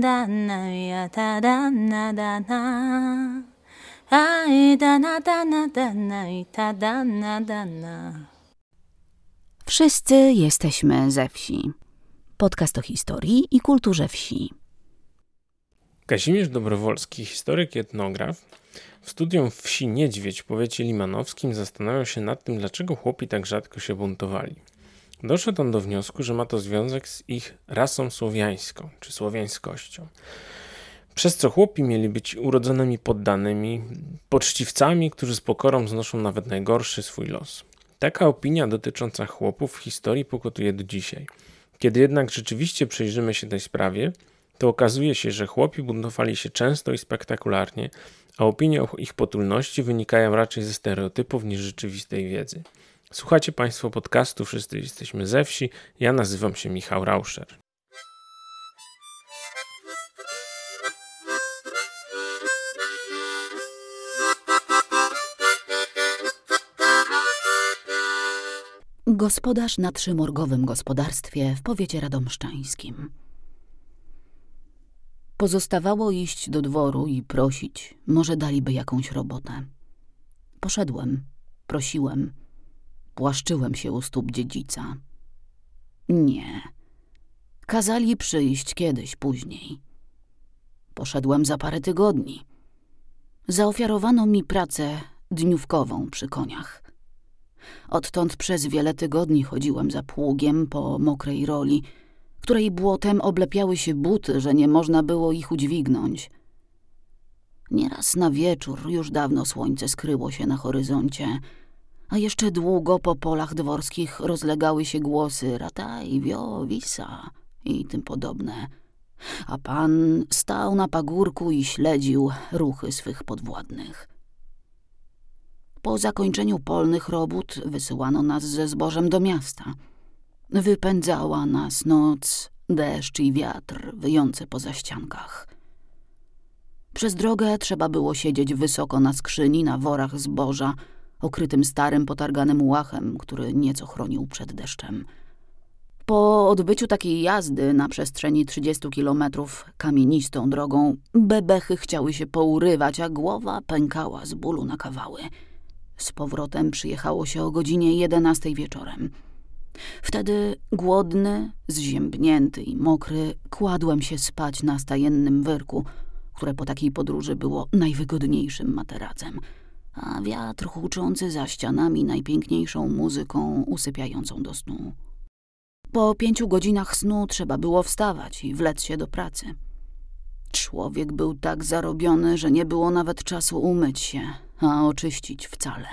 da na ja ta da na da na. Aj da na da na da na i ta da na da na. Wszyscy jesteśmy ze wsi. Podcast o historii i kulturze wsi. Kazimierz Dobrowolski, historyk i etnograf, w studium wsi Niedźwiedź w powiecie limanowskim zastanawiał się nad tym, dlaczego chłopi tak rzadko się buntowali. Doszedł on do wniosku, że ma to związek z ich rasą słowiańską czy słowiańskością. Przez co chłopi mieli być urodzonymi poddanymi, poczciwcami, którzy z pokorą znoszą nawet najgorszy swój los. Taka opinia dotycząca chłopów w historii pokutuje do dzisiaj. Kiedy jednak rzeczywiście przyjrzymy się tej sprawie, to okazuje się, że chłopi buntowali się często i spektakularnie, a opinie o ich potulności wynikają raczej ze stereotypów niż rzeczywistej wiedzy. Słuchacie Państwo podcastu Wszyscy jesteśmy ze wsi. Ja nazywam się Michał Rauscher. Gospodarz na trzymorgowym gospodarstwie w powiecie radomszczańskim. Pozostawało iść do dworu i prosić, może daliby jakąś robotę. Poszedłem, prosiłem, płaszczyłem się u stóp dziedzica. Nie. Kazali przyjść kiedyś później. Poszedłem za parę tygodni. Zaofiarowano mi pracę dniówkową przy koniach. Odtąd przez wiele tygodni chodziłem za pługiem po mokrej roli, której błotem oblepiały się buty, że nie można było ich udźwignąć. Nieraz na wieczór już dawno słońce skryło się na horyzoncie, a jeszcze długo po polach dworskich rozlegały się głosy rataj, wio, wisa i tym podobne. A pan stał na pagórku i śledził ruchy swych podwładnych. Po zakończeniu polnych robót wysyłano nas ze zbożem do miasta. Wypędzała nas noc, deszcz i wiatr wyjące po ściankach. Przez drogę trzeba było siedzieć wysoko na skrzyni na worach zboża, okrytym starym, potarganym łachem, który nieco chronił przed deszczem. Po odbyciu takiej jazdy na przestrzeni 30 kilometrów kamienistą drogą, bebechy chciały się pourywać, a głowa pękała z bólu na kawały – z powrotem przyjechało się o godzinie jedenastej wieczorem. Wtedy, głodny, zziębnięty i mokry, kładłem się spać na stajennym wyrku, które po takiej podróży było najwygodniejszym materacem, a wiatr huczący za ścianami najpiękniejszą muzyką usypiającą do snu. Po pięciu godzinach snu trzeba było wstawać i wlec się do pracy. Człowiek był tak zarobiony, że nie było nawet czasu umyć się, a oczyścić wcale.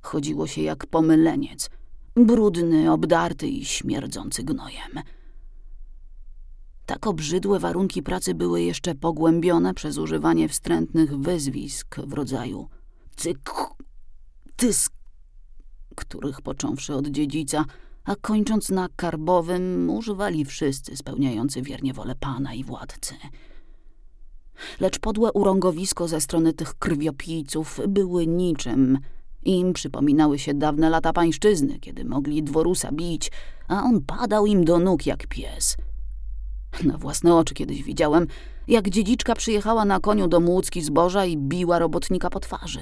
Chodziło się jak pomyleniec, brudny, obdarty i śmierdzący gnojem. Tak obrzydłe warunki pracy były jeszcze pogłębione przez używanie wstrętnych wyzwisk w rodzaju cyk, tysk, których począwszy od dziedzica, a kończąc na karbowym, używali wszyscy spełniający wiernie wolę pana i władcy – lecz podłe urągowisko ze strony tych krwiopijców były niczym. Im przypominały się dawne lata pańszczyzny, kiedy mogli dworusa bić, a on padał im do nóg jak pies. Na własne oczy kiedyś widziałem, jak dziedziczka przyjechała na koniu do młódzki zboża i biła robotnika po twarzy.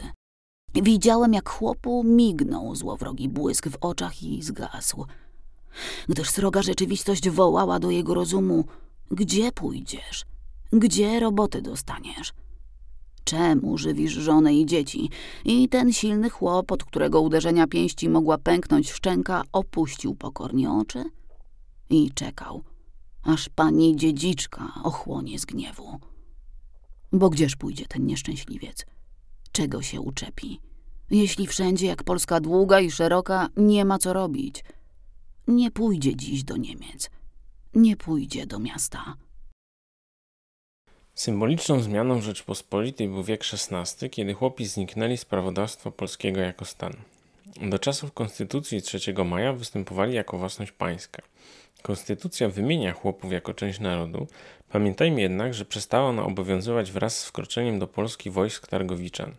Widziałem, jak chłopu mignął złowrogi błysk w oczach i zgasł. Gdyż sroga rzeczywistość wołała do jego rozumu – gdzie pójdziesz? Gdzie roboty dostaniesz? Czemu żywisz żonę i dzieci? I ten silny chłop, od którego uderzenia pięści mogła pęknąć szczęka, opuścił pokornie oczy i czekał, aż pani dziedziczka ochłonie z gniewu. Bo gdzież pójdzie ten nieszczęśliwiec? Czego się uczepi? Jeśli wszędzie, jak Polska długa i szeroka, nie ma co robić. Nie pójdzie dziś do Niemiec. Nie pójdzie do miasta. Symboliczną zmianą Rzeczpospolitej był wiek XVI, kiedy chłopi zniknęli z prawodawstwa polskiego jako stan. Do czasów Konstytucji 3 maja występowali jako własność pańska. Konstytucja wymienia chłopów jako część narodu, pamiętajmy jednak, że przestała ona obowiązywać wraz z wkroczeniem do Polski wojsk Targowiczan.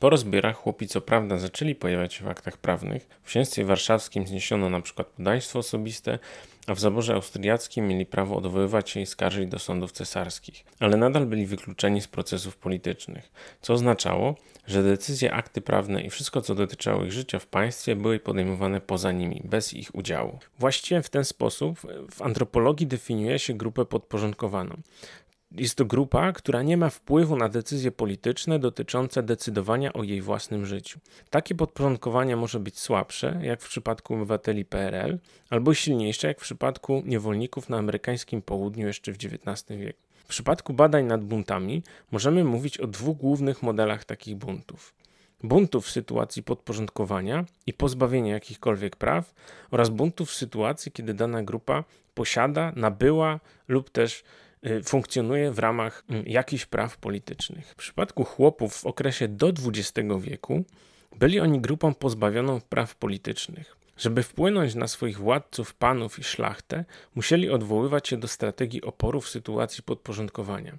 Po rozbiorach chłopi co prawda zaczęli pojawiać się w aktach prawnych. W księstwie warszawskim zniesiono przykład podaństwo osobiste, a w zaborze austriackim mieli prawo odwoływać się i skarżyć do sądów cesarskich, ale nadal byli wykluczeni z procesów politycznych, co oznaczało, że decyzje, akty prawne i wszystko, co dotyczyło ich życia w państwie, były podejmowane poza nimi, bez ich udziału. Właściwie w ten sposób w antropologii definiuje się grupę podporządkowaną. Jest to grupa, która nie ma wpływu na decyzje polityczne dotyczące decydowania o jej własnym życiu. Takie podporządkowanie może być słabsze, jak w przypadku obywateli PRL, albo silniejsze, jak w przypadku niewolników na amerykańskim południu jeszcze w XIX wieku. W przypadku badań nad buntami możemy mówić o dwóch głównych modelach takich buntów. Buntów w sytuacji podporządkowania i pozbawienia jakichkolwiek praw oraz buntów w sytuacji, kiedy dana grupa posiada, nabyła lub też funkcjonuje w ramach mm, jakichś praw politycznych. W przypadku chłopów w okresie do XX wieku byli oni grupą pozbawioną praw politycznych. Żeby wpłynąć na swoich władców, panów i szlachtę, musieli odwoływać się do strategii oporu w sytuacji podporządkowania.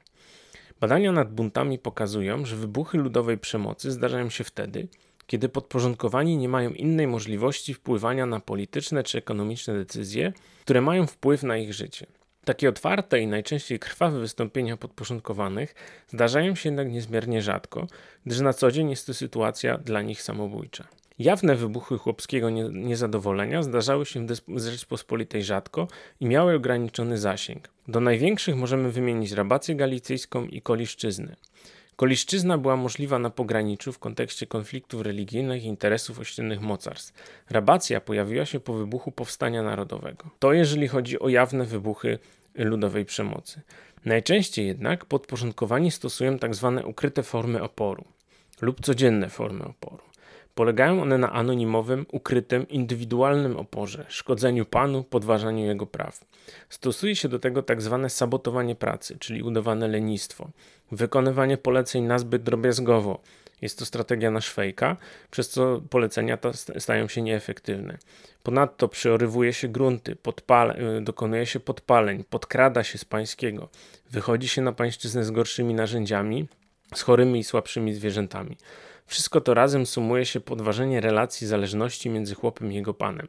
Badania nad buntami pokazują, że wybuchy ludowej przemocy zdarzają się wtedy, kiedy podporządkowani nie mają innej możliwości wpływania na polityczne czy ekonomiczne decyzje, które mają wpływ na ich życie. Takie otwarte i najczęściej krwawe wystąpienia podporządkowanych zdarzają się jednak niezmiernie rzadko, gdyż na co dzień jest to sytuacja dla nich samobójcza. Jawne wybuchy chłopskiego niezadowolenia zdarzały się w Rzeczpospolitej rzadko i miały ograniczony zasięg. Do największych możemy wymienić Rabację Galicyjską i Koliszczyznę. Koliszczyzna była możliwa na pograniczu w kontekście konfliktów religijnych i interesów ościennych mocarstw. Rabacja pojawiła się po wybuchu Powstania Narodowego. To jeżeli chodzi o jawne wybuchy ludowej przemocy. Najczęściej jednak podporządkowani stosują tzw. Tak ukryte formy oporu lub codzienne formy oporu. Polegają one na anonimowym, ukrytym, indywidualnym oporze, szkodzeniu panu, podważaniu jego praw. Stosuje się do tego. Tak sabotowanie pracy, czyli udawane lenistwo, wykonywanie poleceń nazbyt drobiazgowo. Jest to strategia na szwejka, przez co polecenia te stają się nieefektywne. Ponadto przyorywuje się grunty, y, dokonuje się podpaleń, podkrada się z pańskiego, wychodzi się na pańszczyznę z gorszymi narzędziami, z chorymi i słabszymi zwierzętami. Wszystko to razem sumuje się podważenie relacji zależności między chłopem i jego panem.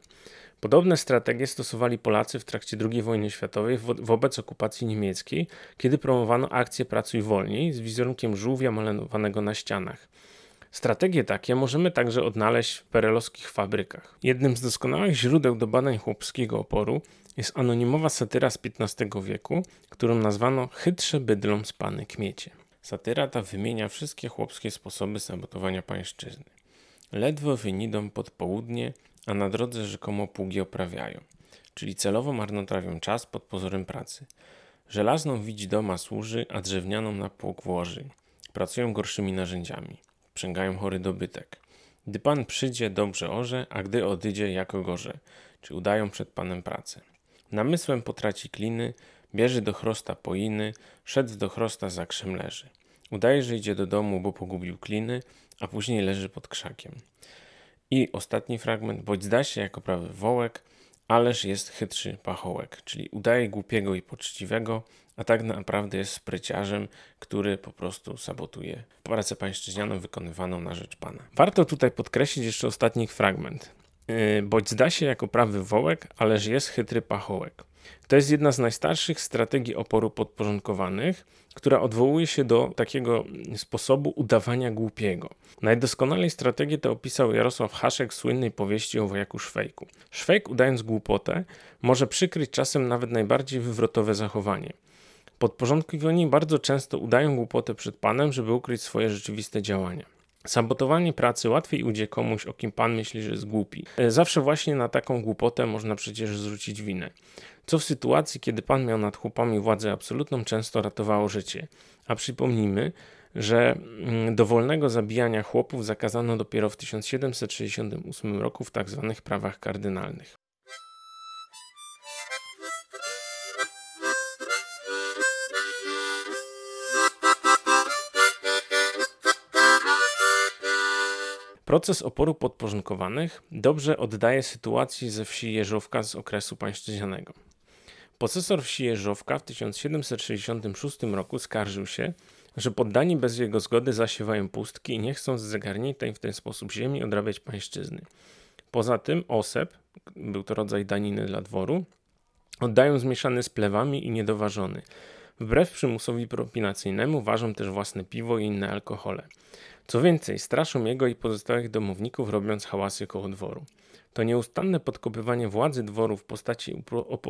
Podobne strategie stosowali Polacy w trakcie II wojny światowej wo wobec okupacji niemieckiej, kiedy promowano akcję Pracuj wolniej z wizerunkiem żółwia malowanego na ścianach. Strategie takie możemy także odnaleźć w perelowskich fabrykach. Jednym z doskonałych źródeł do badań chłopskiego oporu jest anonimowa satyra z XV wieku, którą nazwano Chytrze bydlom spany kmiecie. Satyra ta wymienia wszystkie chłopskie sposoby sabotowania pańszczyzny. Ledwo wynidą pod południe, a na drodze rzekomo pługi oprawiają, czyli celowo marnotrawią czas pod pozorem pracy. Żelazną widzi doma służy, a drewnianą na pług włoży. Pracują gorszymi narzędziami. Przęgają chory dobytek. Gdy pan przyjdzie, dobrze orze, a gdy odejdzie, jako gorze, czy udają przed panem pracę. Namysłem potraci kliny, bierze do chrosta poiny, szedł do chrosta za krzem leży. Udaje, że idzie do domu, bo pogubił kliny, a później leży pod krzakiem. I ostatni fragment, bądź zda się jako prawy wołek, ależ jest chytrzy pachołek, czyli udaje głupiego i poczciwego, a tak naprawdę jest spryciarzem, który po prostu sabotuje pracę pańszczyźnianą wykonywaną na rzecz Pana. Warto tutaj podkreślić jeszcze ostatni fragment. Yy, bądź zda się jako prawy wołek, ależ jest chytry pachołek. To jest jedna z najstarszych strategii oporu podporządkowanych, która odwołuje się do takiego sposobu udawania głupiego. Najdoskonalej strategię tę opisał Jarosław Haszek w słynnej powieści o wojaku Szwejku. Szwejk, udając głupotę, może przykryć czasem nawet najbardziej wywrotowe zachowanie. Podporządkowani bardzo często udają głupotę przed panem, żeby ukryć swoje rzeczywiste działania. Sabotowanie pracy łatwiej ujdzie komuś, o kim pan myśli, że jest głupi. E, zawsze właśnie na taką głupotę można przecież zrzucić winę. Co w sytuacji, kiedy pan miał nad chłopami władzę absolutną, często ratowało życie. A przypomnijmy, że mm, dowolnego zabijania chłopów zakazano dopiero w 1768 roku w tzw. Tak prawach kardynalnych. Proces oporu podporządkowanych dobrze oddaje sytuacji ze wsi Jeżowka z okresu pańszczyźnianego. Posesor wsi Jeżowka w 1766 roku skarżył się, że poddani bez jego zgody zasiewają pustki i nie chcą z zagarniętej w ten sposób ziemi odrabiać pańszczyzny. Poza tym osep, był to rodzaj daniny dla dworu, oddają zmieszany z plewami i niedoważony. Wbrew przymusowi propinacyjnemu ważą też własne piwo i inne alkohole. Co więcej, straszą jego i pozostałych domowników, robiąc hałasy koło dworu. To nieustanne podkopywanie władzy dworu w postaci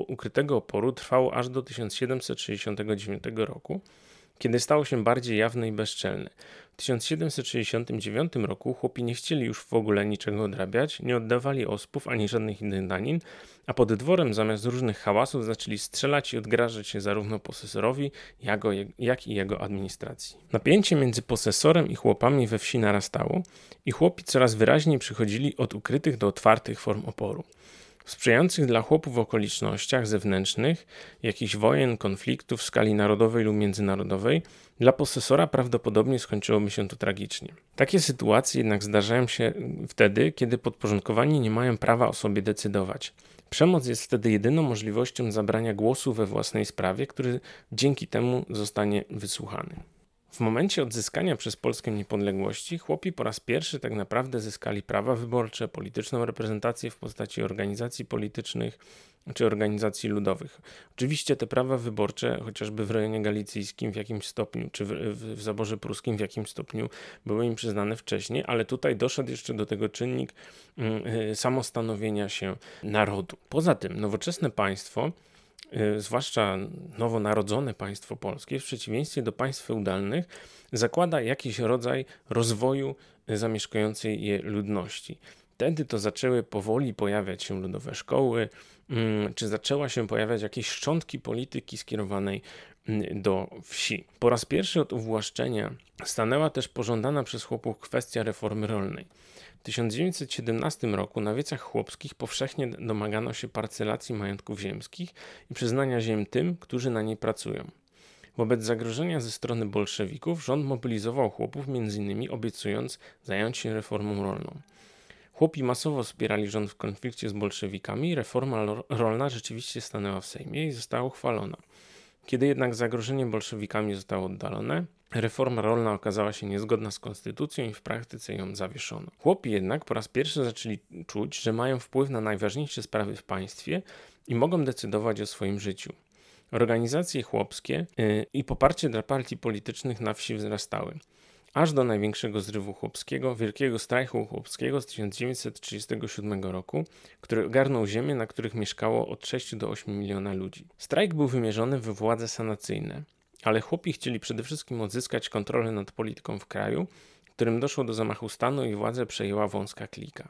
ukrytego oporu trwało aż do 1769 roku, kiedy stało się bardziej jawne i bezczelne. W 1769 roku chłopi nie chcieli już w ogóle niczego odrabiać, nie oddawali ospów ani żadnych innych danin, a pod dworem zamiast różnych hałasów zaczęli strzelać i odgrażać się zarówno posesorowi, jak i jego administracji. Napięcie między posesorem i chłopami we wsi narastało i chłopi coraz wyraźniej przychodzili od ukrytych do otwartych form oporu. W sprzyjających dla chłopów okolicznościach zewnętrznych, jakichś wojen, konfliktów w skali narodowej lub międzynarodowej, dla posesora prawdopodobnie skończyłoby się to tragicznie. Takie sytuacje jednak zdarzają się wtedy, kiedy podporządkowani nie mają prawa o sobie decydować. Przemoc jest wtedy jedyną możliwością zabrania głosu we własnej sprawie, który dzięki temu zostanie wysłuchany. W momencie odzyskania przez Polskę niepodległości chłopi po raz pierwszy tak naprawdę zyskali prawa wyborcze, polityczną reprezentację w postaci organizacji politycznych czy organizacji ludowych. Oczywiście te prawa wyborcze, chociażby w rejonie galicyjskim w jakimś stopniu, czy w, w, w zaborze pruskim w jakimś stopniu były im przyznane wcześniej, ale tutaj doszedł jeszcze do tego czynnik y, samostanowienia się narodu. Poza tym nowoczesne państwo zwłaszcza nowonarodzone państwo polskie, w przeciwieństwie do państw feudalnych, zakłada jakiś rodzaj rozwoju zamieszkującej je ludności. Wtedy to zaczęły powoli pojawiać się ludowe szkoły, mm, czy zaczęła się pojawiać jakieś szczątki polityki skierowanej mm, do wsi. Po raz pierwszy od uwłaszczenia stanęła też pożądana przez chłopów kwestia reformy rolnej. 1917 roku na wiecach chłopskich powszechnie domagano się parcelacji majątków ziemskich i przyznania ziem tym, którzy na niej pracują. Wobec zagrożenia ze strony bolszewików rząd mobilizował chłopów, m.in. obiecując zająć się reformą rolną. Chłopi masowo wspierali rząd w konflikcie z bolszewikami, reforma rolna rzeczywiście stanęła w Sejmie i została uchwalona. Kiedy jednak zagrożenie bolszewikami zostało oddalone, Reforma rolna okazała się niezgodna z konstytucją i w praktyce ją zawieszono. Chłopi jednak po raz pierwszy zaczęli czuć, że mają wpływ na najważniejsze sprawy w państwie i mogą decydować o swoim życiu. Organizacje chłopskie yy, i poparcie dla partii politycznych na wsi wzrastały aż do największego zrywu chłopskiego, wielkiego strajku chłopskiego z 1937 roku, który ogarnął ziemię, na których mieszkało od 6 do 8 miliona ludzi. Strajk był wymierzony we władze sanacyjne, ale chłopi chcieli przede wszystkim odzyskać kontrolę nad polityką w kraju, w którym doszło do zamachu stanu i władzę przejęła wąska klika.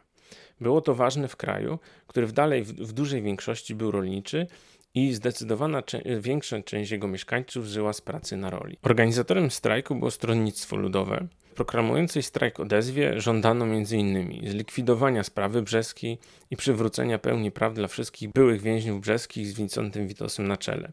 Było to ważne w kraju, który w dalej w, dużej większości był rolniczy i zdecydowana większa część jego mieszkańców żyła z pracy na roli. Organizatorem strajku było Stronnictwo Ludowe. Proklamującej strajk odezwie żądano m.in. zlikwidowania sprawy brzeskiej i przywrócenia pełni praw dla wszystkich byłych więźniów brzeskich z Wincentym Witosem na czele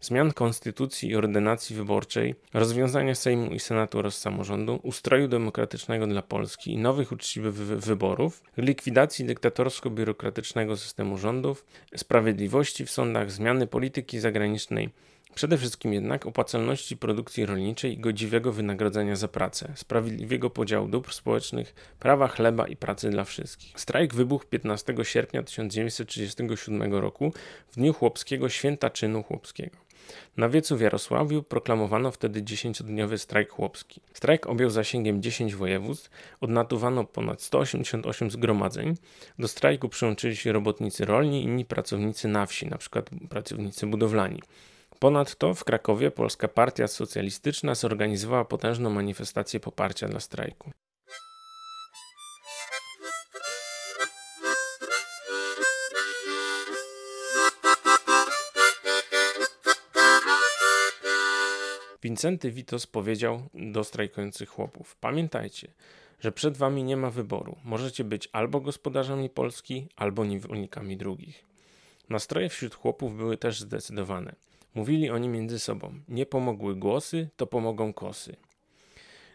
zmian konstytucji i ordynacji wyborczej, rozwiązania Sejmu i Senatu oraz samorządu, ustroju demokratycznego dla Polski i nowych uczciwych wyborów, likwidacji dyktatorsko-biurokratycznego systemu rządów, sprawiedliwości w sądach, zmiany polityki zagranicznej, Przede wszystkim jednak opłacalności produkcji rolniczej i godziwego wynagrodzenia za pracę, sprawiedliwego podziału dóbr społecznych, prawa chleba i pracy dla wszystkich. Strajk wybuchł 15 sierpnia 1937 roku w dniu chłopskiego święta czynu chłopskiego. Na wiecu w Jarosławiu proklamowano wtedy dziesięciodniowy strajk chłopski. Strajk objął zasięgiem 10 województw, odnotowano ponad 188 zgromadzeń. Do strajku przyłączyli się robotnicy rolni i inni pracownicy na wsi, np. pracownicy budowlani. Ponadto w Krakowie Polska Partia Socjalistyczna zorganizowała potężną manifestację poparcia dla strajku. Wincenty Witos powiedział do strajkujących chłopów: Pamiętajcie, że przed wami nie ma wyboru. Możecie być albo gospodarzami Polski, albo niewolnikami drugich. Nastroje wśród chłopów były też zdecydowane. Mówili oni między sobą: Nie pomogły głosy, to pomogą kosy.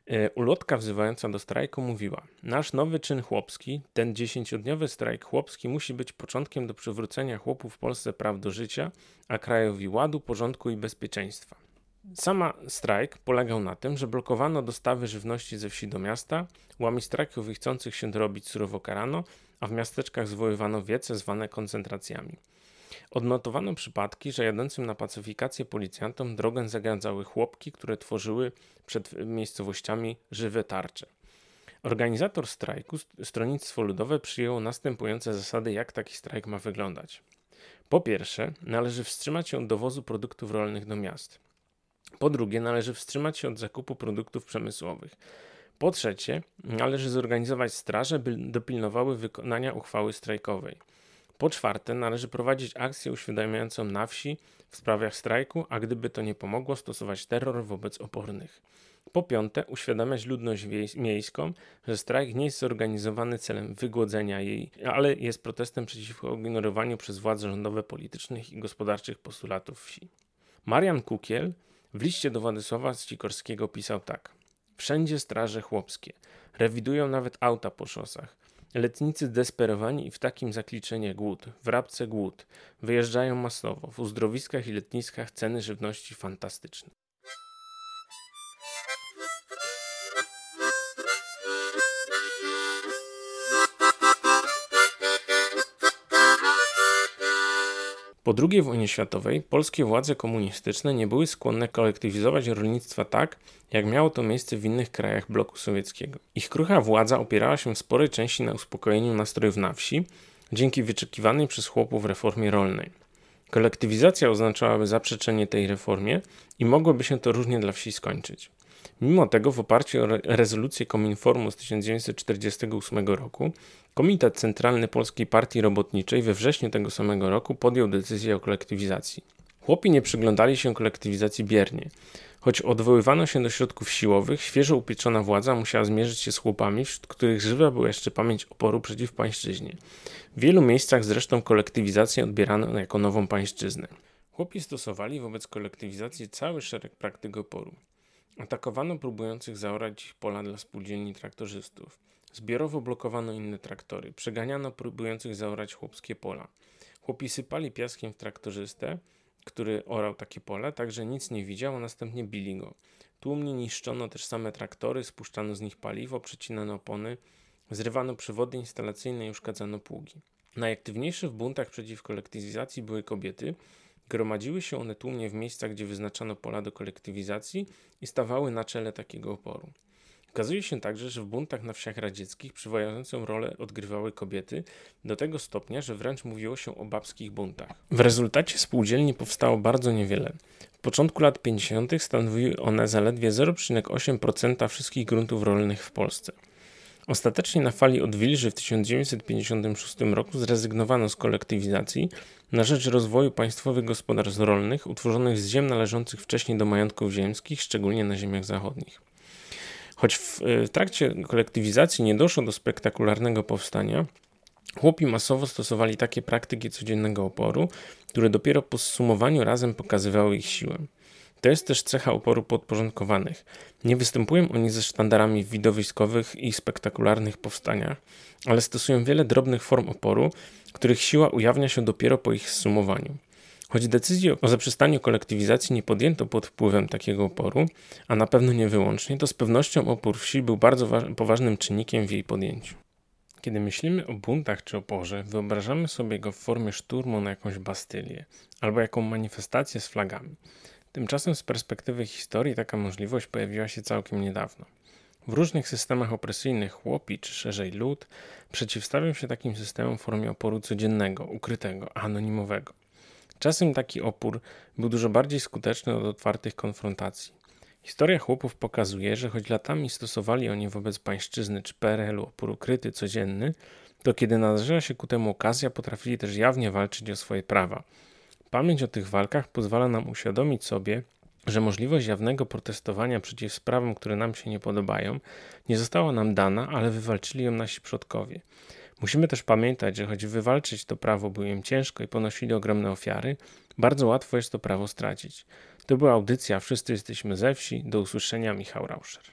E, ulotka wzywająca do strajku mówiła: Nasz nowy czyn chłopski, ten dziesięciodniowy strajk chłopski, musi być początkiem do przywrócenia chłopów w Polsce praw do życia, a krajowi ładu, porządku i bezpieczeństwa. Sama strajk polegał na tym, że blokowano dostawy żywności ze wsi do miasta, łami strajkowych chcących się dorobić surowo karano, a w miasteczkach zwoływano wiece zwane koncentracjami. Odnotowano przypadki, że jadącym na pacyfikację policjantom drogę zagradzały chłopki, które tworzyły przed miejscowościami żywe tarcze. Organizator strajku, Stronnictwo Ludowe, przyjęło następujące zasady, jak taki strajk ma wyglądać. Po pierwsze, należy wstrzymać się od dowozu produktów rolnych do miast. Po drugie, należy wstrzymać się od zakupu produktów przemysłowych. Po trzecie, należy zorganizować straże, by dopilnowały wykonania uchwały strajkowej. Po czwarte, należy prowadzić akcję uświadamiającą na wsi w sprawach strajku, a gdyby to nie pomogło, stosować terror wobec opornych. Po piąte, uświadamiać ludność miejską, że strajk nie jest zorganizowany celem wygłodzenia jej, ale jest protestem przeciwko ignorowaniu przez władze rządowe politycznych i gospodarczych postulatów wsi. Marian Kukiel w liście do Władysława Ścikorskiego pisał tak. Wszędzie straże chłopskie. Rewidują nawet auta po szosach. Letnicy desperowani i w takim zakliczenie głód, w rabce głód, wyjeżdżają masowo, w uzdrowiskach i letniskach ceny żywności fantastyczne. Po II wojnie światowej polskie władze komunistyczne nie były skłonne kolektywizować rolnictwa tak, jak miało to miejsce w innych krajach bloku sowieckiego. Ich krucha władza opierała się w sporej części na uspokojeniu nastrojów na wsi, dzięki wyczekiwanej przez chłopów reformie rolnej. Kolektywizacja oznaczałaby zaprzeczenie tej reformie i mogłoby się to różnie dla wsi skończyć. Mimo tego, w oparciu o rezolucję Kominformu z 1948 roku, Komitet Centralny Polskiej Partii Robotniczej we wrześniu tego samego roku podjął decyzję o kolektywizacji. Chłopi nie przyglądali się kolektywizacji biernie. Choć odwoływano się do środków siłowych, świeżo upieczona władza musiała zmierzyć się z chłopami, wśród których żywa była jeszcze pamięć oporu przeciw pańszczyźnie. W wielu miejscach zresztą kolektywizację odbierano jako nową pańszczyznę. Chłopi stosowali wobec kolektywizacji cały szereg praktyk oporu. Atakowano próbujących zaorać pola dla spółdzielni traktorzystów. Zbiorowo blokowano inne traktory. Przeganiano próbujących zaorać chłopskie pola. Chłopi sypali piaskiem w traktorzystę, który orał takie pole, tak że nic nie widział, a następnie bili go. Tłumnie niszczono też same traktory, spuszczano z nich paliwo, przecinano opony, zrywano przewody instalacyjne i uszkadzano pługi. Najaktywniejsze w buntach przeciw kolektywizacji były kobiety, Gromadziły się one tłumnie w miejscach, gdzie wyznaczano pola do kolektywizacji i stawały na czele takiego oporu. Okazuje się także, że w buntach na wsiach radzieckich przywającą rolę odgrywały kobiety do tego stopnia, że wręcz mówiło się o babskich buntach. W rezultacie spółdzielni powstało bardzo niewiele. W początku lat 50. stanowiły one zaledwie 0,8% wszystkich gruntów rolnych w Polsce. Ostatecznie na fali odwilży w 1956 roku zrezygnowano z kolektywizacji na rzecz rozwoju państwowych gospodarstw rolnych utworzonych z ziem należących wcześniej do majątków ziemskich, szczególnie na ziemiach zachodnich. Choć w, w trakcie kolektywizacji nie doszło do spektakularnego powstania, chłopi masowo stosowali takie praktyki codziennego oporu, które dopiero po zsumowaniu razem pokazywały ich siłę. To jest też cecha oporu podporządkowanych. Nie występują oni ze sztandarami widowiskowych i spektakularnych powstaniach, ale stosują wiele drobnych form oporu, których siła ujawnia się dopiero po ich zsumowaniu. Choć decyzji o zaprzestaniu kolektywizacji nie podjęto pod wpływem takiego oporu, a na pewno nie wyłącznie, to z pewnością opór wsi był bardzo poważnym czynnikiem w jej podjęciu. Kiedy myślimy o buntach czy oporze, wyobrażamy sobie go w formie szturmu na jakąś Bastylię albo jaką manifestację z flagami. Tymczasem z perspektywy historii taka możliwość pojawiła się całkiem niedawno. W różnych systemach opresyjnych chłopi, czy szerzej lud, przeciwstawią się takim systemom w formie oporu codziennego, ukrytego, anonimowego. Czasem taki opór był dużo bardziej skuteczny od otwartych konfrontacji. Historia chłopów pokazuje, że choć latami stosowali oni wobec pańszczyzny czy PRL-u opór ukryty, codzienny, to kiedy nadarzyła się ku temu okazja, potrafili też jawnie walczyć o swoje prawa – Pamięć o tych walkach pozwala nam uświadomić sobie, że możliwość jawnego protestowania przeciw sprawom, które nam się nie podobają, nie została nam dana, ale wywalczyli ją nasi przodkowie. Musimy też pamiętać, że choć wywalczyć to prawo było im ciężko i ponosili ogromne ofiary, bardzo łatwo jest to prawo stracić. To była audycja Wszyscy jesteśmy ze wsi. Do usłyszenia, Michał Rauscher.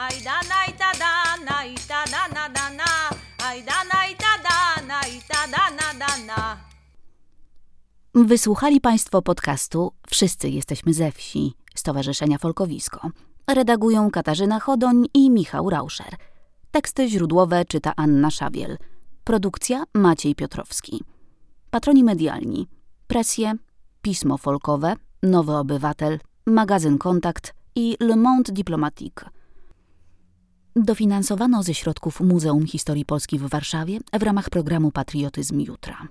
Da na ita da na ita da na da na. Da na da na da na na. Wysłuchali Państwo podcastu Wszyscy jesteśmy ze wsi Stowarzyszenia Folkowisko. Redagują Katarzyna Chodoń i Michał Rauscher. Teksty źródłowe czyta Anna Szawiel. Produkcja Maciej Piotrowski. Patroni medialni: Presje, Pismo Folkowe, Nowy Obywatel, magazyn Kontakt i Le Monde Diplomatique. Dofinansowano ze środków Muzeum Historii Polski w Warszawie w ramach programu Patriotyzm Jutra.